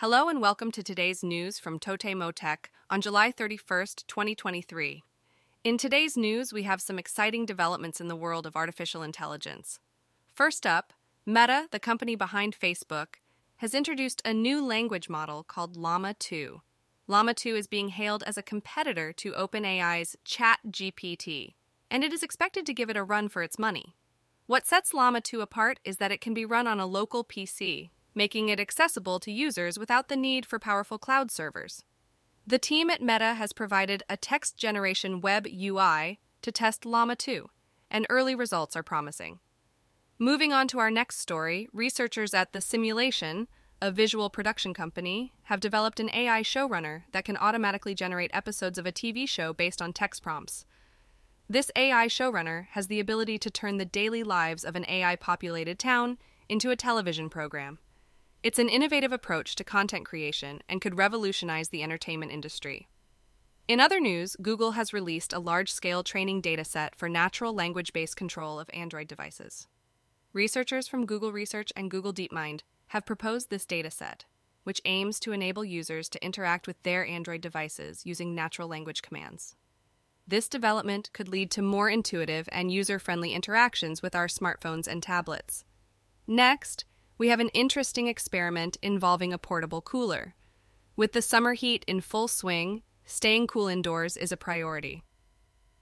Hello and welcome to today's news from TotemoTech on July 31st, 2023. In today's news, we have some exciting developments in the world of artificial intelligence. First up, Meta, the company behind Facebook, has introduced a new language model called Llama 2. Llama 2 is being hailed as a competitor to OpenAI's ChatGPT, and it is expected to give it a run for its money. What sets Llama 2 apart is that it can be run on a local PC, making it accessible to users without the need for powerful cloud servers. The team at Meta has provided a text generation web UI to test Llama 2, and early results are promising. Moving on to our next story, researchers at The Simulation, a visual production company, have developed an AI showrunner that can automatically generate episodes of a TV show based on text prompts. This AI showrunner has the ability to turn the daily lives of an AI populated town into a television program. It's an innovative approach to content creation and could revolutionize the entertainment industry. In other news, Google has released a large scale training dataset for natural language based control of Android devices. Researchers from Google Research and Google DeepMind have proposed this dataset, which aims to enable users to interact with their Android devices using natural language commands. This development could lead to more intuitive and user friendly interactions with our smartphones and tablets. Next, we have an interesting experiment involving a portable cooler. With the summer heat in full swing, staying cool indoors is a priority.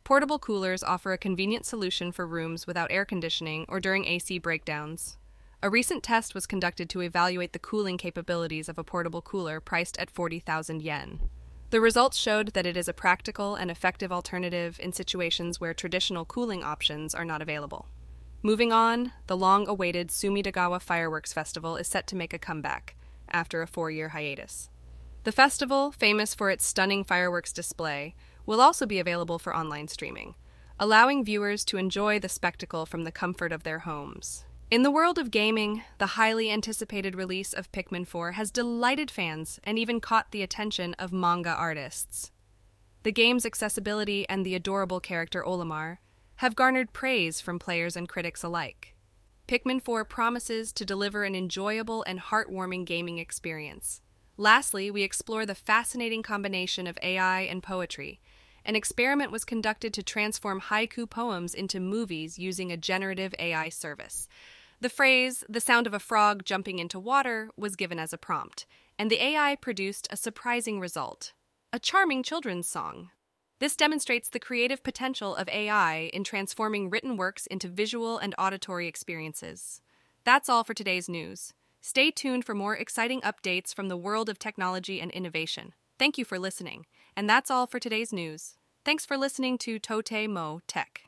Portable coolers offer a convenient solution for rooms without air conditioning or during AC breakdowns. A recent test was conducted to evaluate the cooling capabilities of a portable cooler priced at 40,000 yen. The results showed that it is a practical and effective alternative in situations where traditional cooling options are not available. Moving on, the long awaited Sumidagawa Fireworks Festival is set to make a comeback after a four year hiatus. The festival, famous for its stunning fireworks display, will also be available for online streaming, allowing viewers to enjoy the spectacle from the comfort of their homes. In the world of gaming, the highly anticipated release of Pikmin 4 has delighted fans and even caught the attention of manga artists. The game's accessibility and the adorable character Olimar have garnered praise from players and critics alike. Pikmin 4 promises to deliver an enjoyable and heartwarming gaming experience. Lastly, we explore the fascinating combination of AI and poetry. An experiment was conducted to transform haiku poems into movies using a generative AI service. The phrase, the sound of a frog jumping into water, was given as a prompt, and the AI produced a surprising result a charming children's song. This demonstrates the creative potential of AI in transforming written works into visual and auditory experiences. That's all for today's news. Stay tuned for more exciting updates from the world of technology and innovation. Thank you for listening. And that's all for today's news. Thanks for listening to TotemoTech.